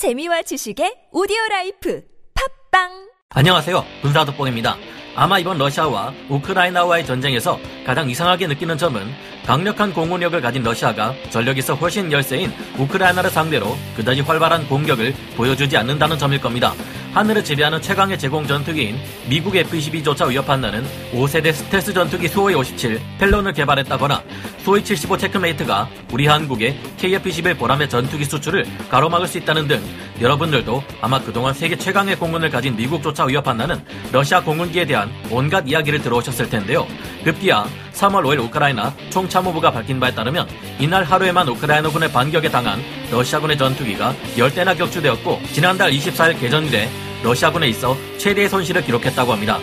재미와 지식의 오디오 라이프 팟빵 안녕하세요. 군사독봉입니다. 아마 이번 러시아와 우크라이나와의 전쟁에서 가장 이상하게 느끼는 점은 강력한 공군력을 가진 러시아가 전력에서 훨씬 열세인 우크라이나를 상대로 그다지 활발한 공격을 보여주지 않는다는 점일 겁니다. 하늘을 지배하는 최강의 제공 전투기인 미국 F-22조차 위협한다는 5세대 스텔스 전투기 수호이 57 펠론을 개발했다거나 수호이 75 체크메이트가 우리 한국의 KF-21 보라매 전투기 수출을 가로막을 수 있다는 등 여러분들도 아마 그동안 세계 최강의 공군을 가진 미국조차 위협한다는 러시아 공군기에 대한 온갖 이야기를 들어오셨을 텐데요. 급기야 3월 5일 우크라이나 총참모부가 밝힌 바에 따르면 이날 하루에만 우크라이나군의 반격에 당한 러시아군의 전투기가 10대나 격추되었고 지난달 24일 개전 이래 러시아군에 있어 최대의 손실을 기록했다고 합니다.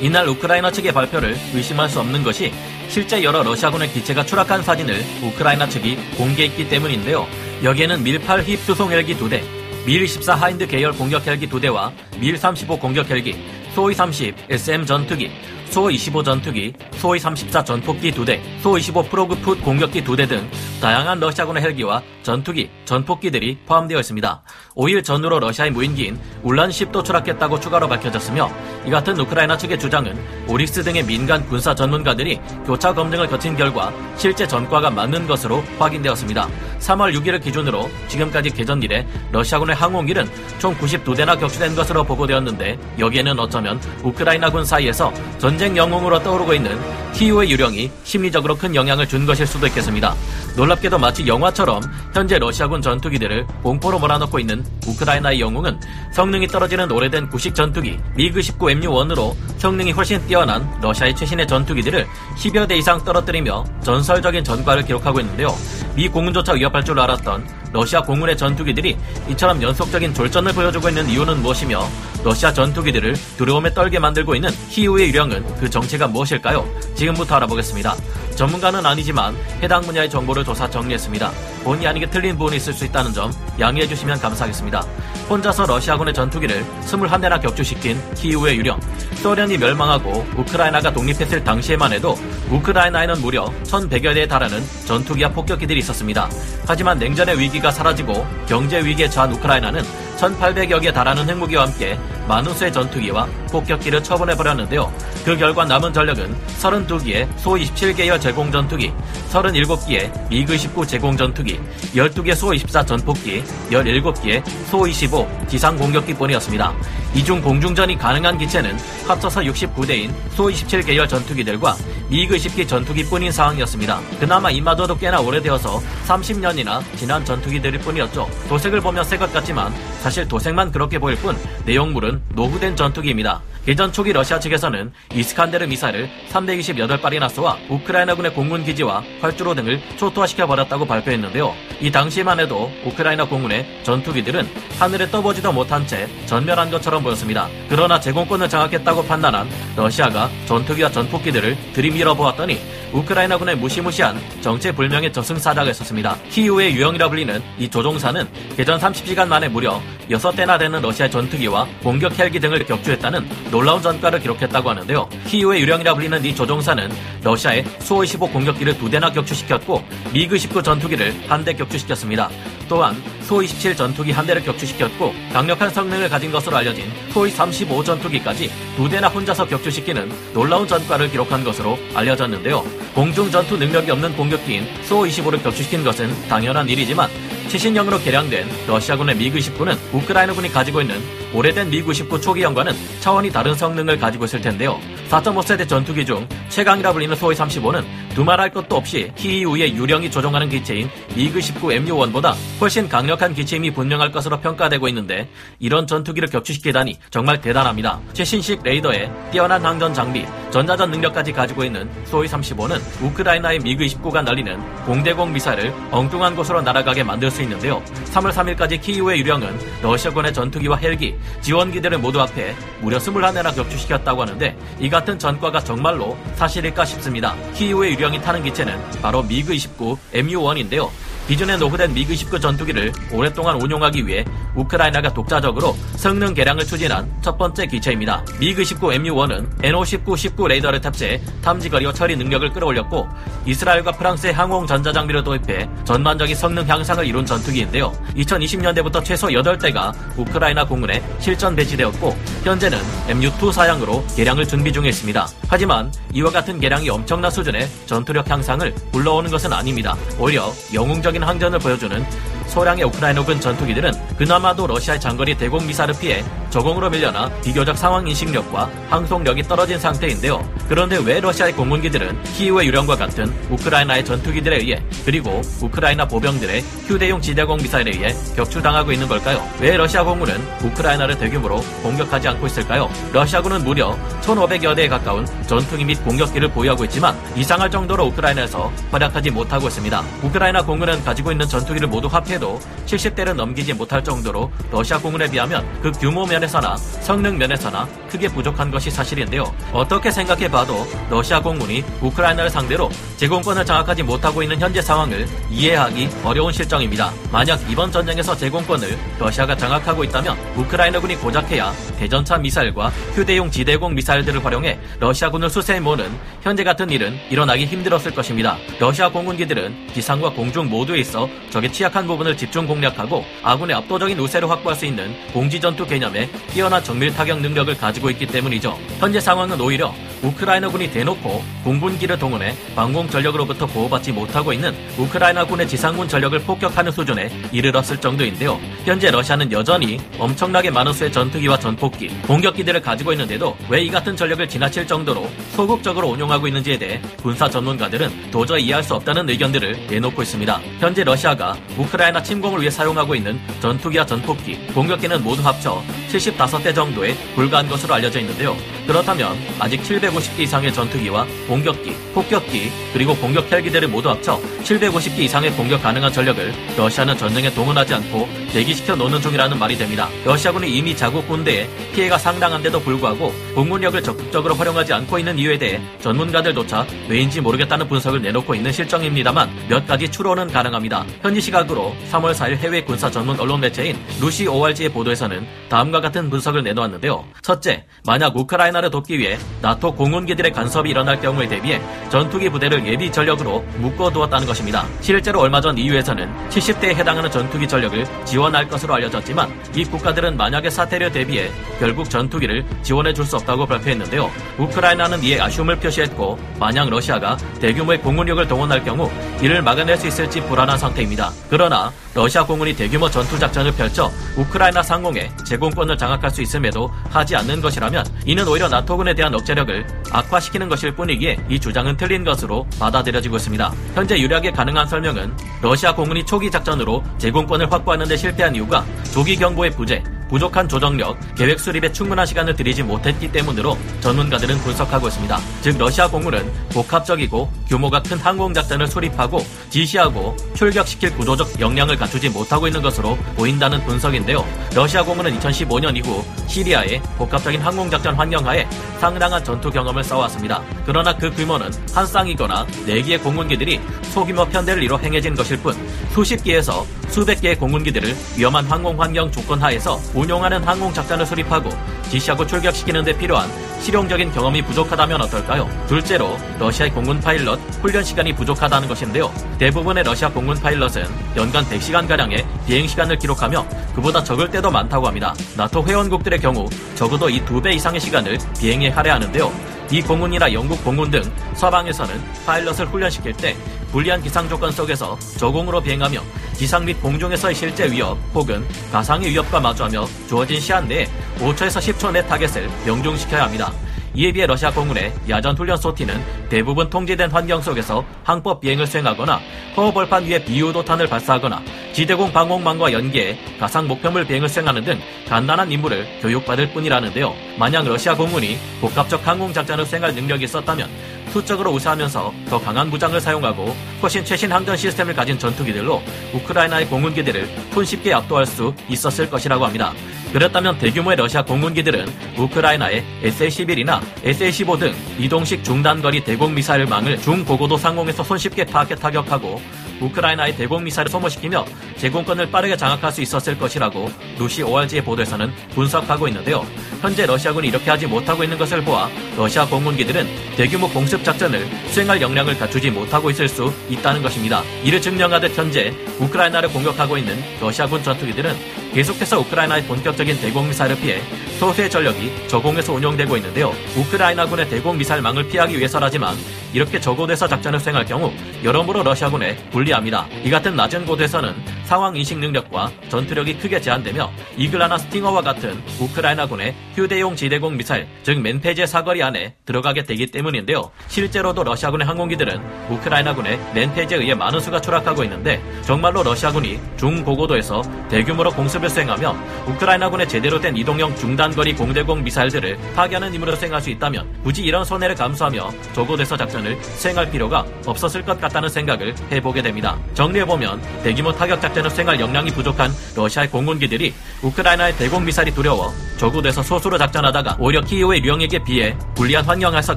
이날 우크라이나 측의 발표를 의심할 수 없는 것이 실제 여러 러시아군의 기체가 추락한 사진을 우크라이나 측이 공개했기 때문인데요. 여기에는 밀8 힙 수송 헬기 2대, 밀24 하인드 계열 공격 헬기 2대와 밀35 공격 헬기, 수호이 30 SM 전투기, 수25 전투기, 수24 전폭기 2대, 수25 프로그풋 공격기 2대 등 다양한 러시아군의 헬기와 전투기, 전폭기들이 포함되어 있습니다. 5일 전후로 러시아의 무인기인 올란10도 추락했다고 추가로 밝혀졌으며 이 같은 우크라이나 측의 주장은 오릭스 등의 민간 군사 전문가들이 교차 검증을 거친 결과 실제 전과가 맞는 것으로 확인되었습니다. 3월 6일을 기준으로 지금까지 개전 이래 러시아군의 항공기는 총 92대나 격추된 것으로 보고되었는데 여기에는 어쩌면 우크라이나군 사이에서 전쟁 영웅으로 떠오르고 있는 키우의 유령이 심리적으로 큰 영향을 준 것일 수도 있겠습니다. 놀랍게도 마치 영화처럼 현재 러시아군 전투기들을 공포로 몰아넣고 있는 우크라이나의 영웅은 성능이 떨어지는 오래된 구식 전투기 미그 19 MU1으로 성능이 훨씬 뛰어난 러시아의 최신의 전투기들을 10여 대 이상 떨어뜨리며 전설적인 전과를 기록하고 있는데요. 미 공군조차 위협할 줄 알았던 러시아 공군의 전투기들이 이처럼 연속적인 졸전을 보여주고 있는 이유는 무엇이며 러시아 전투기들을 두려움에 떨게 만들고 있는 키우의 유령은 그 정체가 무엇일까요? 지금부터 알아보겠습니다. 전문가는 아니지만 해당 분야의 정보를 조사 정리했습니다. 본의 아니게 틀린 부분이 있을 수 있다는 점 양해해 주시면 감사하겠습니다. 혼자서 러시아군의 전투기를 21대나 격추시킨 키우의 유령. 소련이 멸망하고 우크라이나가 독립했을 당시에만 해도 우크라이나에는 무려 1100여 대에 달하는 전투기와 폭격기들이 있었습니다. 하지만 냉전의 위기 가 사라지고 경제 위기에 처한 우크라이나는 1800여 개에 달하는 핵무기와 함께 많은 수의 전투기와 폭격기를 처분해버렸는데요. 그 결과 남은 전력은 32기의 소 27계열 제공 전투기, 37기의 미그 19 제공 전투기, 12개 소 24 전폭기, 17기의 소 25 지상 공격기뿐이었습니다. 이중 공중전이 가능한 기체는 합쳐서 69대인 소 27 계열 전투기들과 미그 10기 전투기뿐인 상황이었습니다. 그나마 이마저도 꽤나 오래되어서 30년이나 지난 전투기들일 뿐이었죠. 도색을 보면 새 것 같지만 사실 도색만 그렇게 보일 뿐 내용물은 노후된 전투기입니다. 개전 초기 러시아 측에서는 이스칸데르 미사일을 328발이나 쏘아 우크라이나군의 공군 기지와 활주로 등을 초토화시켜 버렸다고 발표했는데요. 이 당시에만 해도 우크라이나 공군의 전투기들은 하늘에 떠보지도 못한 채 전멸한 것처럼 보였습니다. 그러나 제공권을 장악했다고 판단한 러시아가 전투기와 전폭기들을 들이밀어 보았더니 우크라이나군의 무시무시한 정체불명의 저승사자가 있었습니다. 키우의 유형이라 불리는 이 조종사는 개전 30시간 만에 무려 6대나 되는 러시아 전투기와 공격 헬기 등을 격추했다는 놀라운 전과를 기록했다고 하는데요. 키우의 유령이라 불리는 이 조종사는 러시아의 수-25 공격기를 두 대나 격추시켰고 미그-19 전투기를 한 대 격추시켰습니다. 또한 소-27 전투기 한 대를 격추시켰고 강력한 성능을 가진 것으로 알려진 소-35 전투기까지 두 대나 혼자서 격추시키는 놀라운 전과를 기록한 것으로 알려졌는데요. 공중 전투 능력이 없는 공격기인 소-25를 격추시킨 것은 당연한 일이지만 최신형으로 개량된 러시아군의 미그-19는 우크라이나군이 가지고 있는 오래된 미그-19 초기형과는 차원이 다른 성능을 가지고 있을 텐데요. 4.5세대 전투기 중 최강이라 불리는 소위 35는 두말할 것도 없이 키이우의 유령이 조종하는 기체인 미그-19 MU-1보다 훨씬 강력한 기체임이 분명할 것으로 평가되고 있는데 이런 전투기를 격추시키다니 정말 대단합니다. 최신식 레이더에 뛰어난 항전 장비, 전자전 능력까지 가지고 있는 소위 35는 우크라이나의 미그-29가 날리는 공대공 미사일을 엉뚱한 곳으로 날아가게 만들 수 있는데요. 3월 3일까지 키이우의 유령은 러시아군의 전투기와 헬기, 지원기들을 모두 앞에 무려 21대나 격추시켰다고 하는데 이 같은 전과가 정말로 사실일까 싶습니다. 키이우의 유령이 타는 기체는 바로 미그-29 MU-1인데요. 기존에 노후된 미그 19 전투기를 오랫동안 운용하기 위해 우크라이나가 독자적으로 성능 개량을 추진한 첫 번째 기체입니다. 미그 19 MU-1은 NO-19 19 레이더를 탑재해 탐지 거리와 처리 능력을 끌어올렸고 이스라엘과 프랑스의 항공 전자장비를 도입해 전반적인 성능 향상을 이룬 전투기인데요. 2020년대부터 최소 8대가 우크라이나 공군에 실전 배치되었고 현재는 MU-2 사양으로 개량을 준비 중에 있습니다. 하지만 이와 같은 개량이 엄청난 수준의 전투력 향상을 불러오는 것은 아닙니다. 오히려 영웅적인 항전을 보여주는 소량의 우크라이나군 전투기들은 그나마도 러시아의 장거리 대공 미사를 피해 저공으로 밀려나 비교적 상황 인식력과 항속력이 떨어진 상태인데요. 그런데 왜 러시아의 공군기들은 키이우의 유령과 같은 우크라이나의 전투기들에 의해 그리고 우크라이나 보병들의 휴대용 지대공 미사일에 의해 격추당하고 있는 걸까요? 왜 러시아 공군은 우크라이나를 대규모로 공격하지 않고 있을까요? 러시아군은 무려 1,500여 대에 가까운 전투기 및 공격기를 보유하고 있지만 이상할 정도로 우크라이나에서 활약하지 못하고 있습니다. 우크라이나 공군은 가지고 있는 전투기를 모두 합 해도 70대를 넘기지 못할 정도로 러시아 공군에 비하면 그 규모 면에서나 성능 면에서나 크게 부족한 것이 사실인데요. 어떻게 생각해 봐도 러시아 공군이 우크라이나를 상대로 제공권을 장악하지 못하고 있는 현재 상황을 이해하기 어려운 실정입니다. 만약 이번 전쟁에서 제공권을 러시아가 장악하고 있다면 우크라이나군이 고작해야 대전차 미사일과 휴대용 지대공 미사일들을 활용해 러시아군을 수세에 모는 현재 같은 일은 일어나기 힘들었을 것입니다. 러시아 공군기들은 기상과 공중 모두에 있어 적의 취약한 부분을 집중 공략하고 아군의 압도적인 우세를 확보할 수 있는 공지전투 개념에 뛰어난 정밀 타격 능력을 가지고 있기 때문이죠. 현재 상황은 오히려 우크라이나군이 대놓고 공군기를 동원해 방공 전력으로부터 보호받지 못하고 있는 우크라이나군의 지상군 전력을 폭격하는 수준에 이르렀을 정도인데요. 현재 러시아는 여전히 엄청나게 많은 수의 전투기와 전폭기, 공격기들을 가지고 있는데도 왜 이 같은 전력을 지나칠 정도로 소극적으로 운용하고 있는지에 대해 군사 전문가들은 도저히 이해할 수 없다는 의견들을 내놓고 있습니다. 현재 러시아가 우크라이나 침공을 위해 사용하고 있는 전투기와 전폭기, 공격기는 모두 합쳐 75대 정도에 불과한 것으로 알려져 있는데요. 그렇다면 아직 750개 이상의 전투기와 공격기, 폭격기, 그리고 공격 헬기들을 모두 합쳐 750개 이상의 공격 가능한 전력을 러시아는 전쟁에 동원하지 않고 대기시켜 놓는 중이라는 말이 됩니다. 러시아군이 이미 자국 군대에 피해가 상당한데도 불구하고 공군력을 적극적으로 활용하지 않고 있는 이유에 대해 전문가들조차 왜인지 모르겠다는 분석을 내놓고 있는 실정입니다만 몇 가지 추론은 가능합니다. 현지 시각으로 3월 4일 해외 군사 전문 언론 매체인 루시 ORG의 보도에서는 다음과 같은 분석을 내놓았는데요. 첫째, 만약 우크라이나를 돕기 위해 나토 공군기들의 간섭이 일어날 경우에 대비해 전투기 부대를 예비 전력으로 묶어두었다는 것입니다. 실제로 얼마 전 EU에서는 70대에 해당하는 전투기 전력을 지원할 것으로 알려졌지만 이 국가들은 만약의 사태를 대비해 결국 전투기를 지원해 줄 수 없다고 발표했는데요. 우크라이나는 이에 아쉬움을 표시했고 만약 러시아가 대규모의 공군력을 동원할 경우 이를 막아낼 수 있을지 불안한 상태입니다. 그러나 러시아 공군이 대규모 전투 작전을 펼쳐 우크라이나 상공에 제공권을 장악할 수 있음에도 하지 않는 것이라면 이는 오히려 나토군에 대한 억제력을 악화시키는 것일 뿐이기에 이 주장은 틀린 것으로 받아들여지고 있습니다. 현재 유력에 가능한 설명은 러시아 공군이 초기 작전으로 제공권을 확보하는 데 실패한 이유가 조기 경보의 부재, 부족한 조정력, 계획 수립에 충분한 시간을 들이지 못했기 때문으로 전문가들은 분석하고 있습니다. 즉 러시아 공군은 복합적이고 규모가 큰 항공작전을 수립하고 지시하고 출격시킬 구조적 역량을 갖추지 못하고 있는 것으로 보인다는 분석인데요. 러시아 공군은 2015년 이후 시리아의 복합적인 항공작전 환경하에 상당한 전투 경험을 쌓아왔습니다. 그러나 그 규모는 한 쌍이거나 네 개의 공군기들이 소규모 편대를 이뤄 행해진 것일 뿐 수십 개에서 수백 개의 공군기들을 위험한 항공 환경 조건 하에서 운용하는 항공 작전을 수립하고 지시하고 출격시키는 데 필요한 실용적인 경험이 부족하다면 어떨까요? 둘째로 러시아의 공군 파일럿 훈련 시간이 부족하다는 것인데요. 대부분의 러시아 공군 파일럿은 연간 100시간가량의 비행 시간을 기록하며 그보다 적을 때도 많다고 합니다. 나토 회원국들의 경우 적어도 이 두 배 이상의 시간을 비행에 할애하는데요. 이 공군이나 영국 공군 등 서방에서는 파일럿을 훈련시킬 때 불리한 기상 조건 속에서 저공으로 비행하며 기상 및 공중에서의 실제 위협 혹은 가상의 위협과 마주하며 주어진 시한 내에 5초에서 10초 내 타겟을 명중시켜야 합니다. 이에 비해 러시아 공군의 야전 훈련 sortie는 대부분 통제된 환경 속에서 항법 비행을 수행하거나 허허벌판 위에 비유도탄을 발사하거나 지대공 방공망과 연계해 가상 목표물 비행을 수행하는 등 간단한 임무를 교육받을 뿐이라는데요. 만약 러시아 공군이 복합적 항공 작전을 수행할 능력이 있었다면 수적으로 우세하면서 더 강한 무장을 사용하고 훨씬 최신 항전 시스템을 가진 전투기들로 우크라이나의 공군기들을 손쉽게 압도할 수 있었을 것이라고 합니다. 그렇다면 대규모의 러시아 공군기들은 우크라이나의 SA-11이나 SA-15 등 이동식 중단거리 대공 미사일망을 중고고도 상공에서 손쉽게 파괴 타격하고 우크라이나의 대공 미사일을 소모시키며 제공권을 빠르게 장악할 수 있었을 것이라고 루시 ORG의 보도에서는 분석하고 있는데요. 현재 러시아군이 이렇게 하지 못하고 있는 것을 보아 러시아 공군기들은 대규모 공습 작전을 수행할 역량을 갖추지 못하고 있을 수 있다는 것입니다. 이를 증명하듯 현재 우크라이나를 공격하고 있는 러시아군 전투기들은 계속해서 우크라이나의 본격적인 대공미사일을 피해 소수의 전력이 저공에서 운용되고 있는데요. 우크라이나군의 대공미사일망을 피하기 위해서라지만 이렇게 저고도에서 작전을 수행할 경우 여러모로 러시아군에 불리합니다. 이 같은 낮은 고도에서는 상황 인식 능력과 전투력이 크게 제한되며 이글라나 스팅어와 같은 우크라이나군의 휴대용 지대공 미사일, 즉 멘페제 사거리 안에 들어가게 되기 때문인데요. 실제로도 러시아군의 항공기들은 우크라이나군의 멘페제에 의해 많은 수가 추락하고 있는데 정말로 러시아군이 중고고도에서 대규모로 공습 을 수행하며 우크라이나군의 제대로 된 이동형 중단거리 공대공 미사일들을 파괴하는 임무를 수행할 수 있다면 굳이 이런 손해를 감수하며 저고도에서 작전을 수행할 필요가 없었을 것 같다는 생각을 해보게 됩니다. 정리해보면 대규모 타격 작전을 수행할 역량이 부족한 러시아의 공군기들이 우크라이나의 대공 미사일이 두려워 저고도에서 소수로 작전하다가 오히려 키이우의 류영에게 비해 불리한 환경에서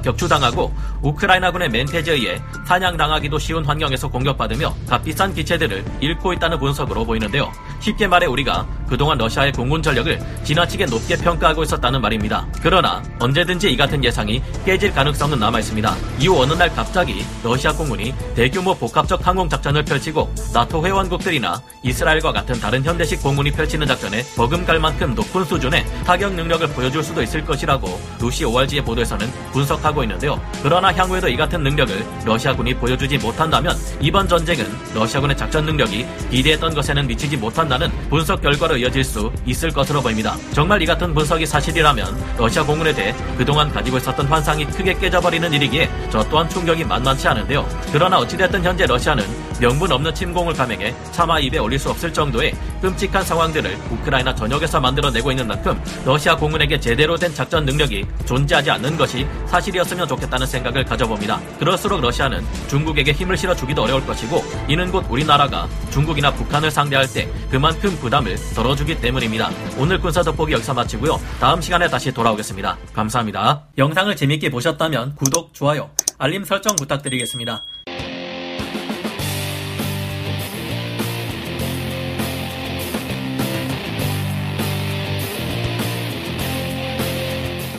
격추당하고 우크라이나군의 멘테제에 의해 사냥당하기도 쉬운 환경에서 공격받으며 값비싼 기체들을 잃고 있다는 분석으로 보이는데요. 쉽게 말해 우리가 그동안 러시아의 공군 전력을 지나치게 높게 평가하고 있었다는 말입니다. 그러나 언제든지 이 같은 예상이 깨질 가능성은 남아 있습니다. 이후 어느 날 갑자기 러시아 공군이 대규모 복합적 항공 작전을 펼치고 나토 회원국들이나 이스라엘과 같은 다른 현대식 공군이 펼치는 작전에 버금갈 만큼 높은 수준의 타격 능력을 보여줄 수도 있을 것이라고 루시 오알지의 보도에서는 분석하고 있는데요. 그러나 향후에도 이 같은 능력을 러시아군이 보여주지 못한다면 이번 전쟁은 러시아군의 작전 능력이 기대했던 것에는 미치지 못한다 는 분석 결과로 이어질 수 있을 것으로 보입니다. 정말 이 같은 분석이 사실이라면 러시아 공군에 대해 그동안 가지고 있었던 환상이 크게 깨져버리는 일이기에 저 또한 충격이 만만치 않은데요. 그러나 어찌됐든 현재 러시아는 명분 없는 침공을 감행해 차마 입에 올릴 수 없을 정도의 끔찍한 상황들을 우크라이나 전역에서 만들어내고 있는 만큼 러시아 공군에게 제대로 된 작전 능력이 존재하지 않는 것이 사실이었으면 좋겠다는 생각을 가져봅니다. 그럴수록 러시아는 중국에게 힘을 실어주기도 어려울 것이고 이는 곧 우리나라가 중국이나 북한을 상대할 때 그만큼 부담을 덜어주기 때문입니다. 오늘 군사 돋보기 여기서 마치고요. 다음 시간에 다시 돌아오겠습니다. 감사합니다. 영상을 재밌게 보셨다면 구독, 좋아요, 알림 설정 부탁드리겠습니다.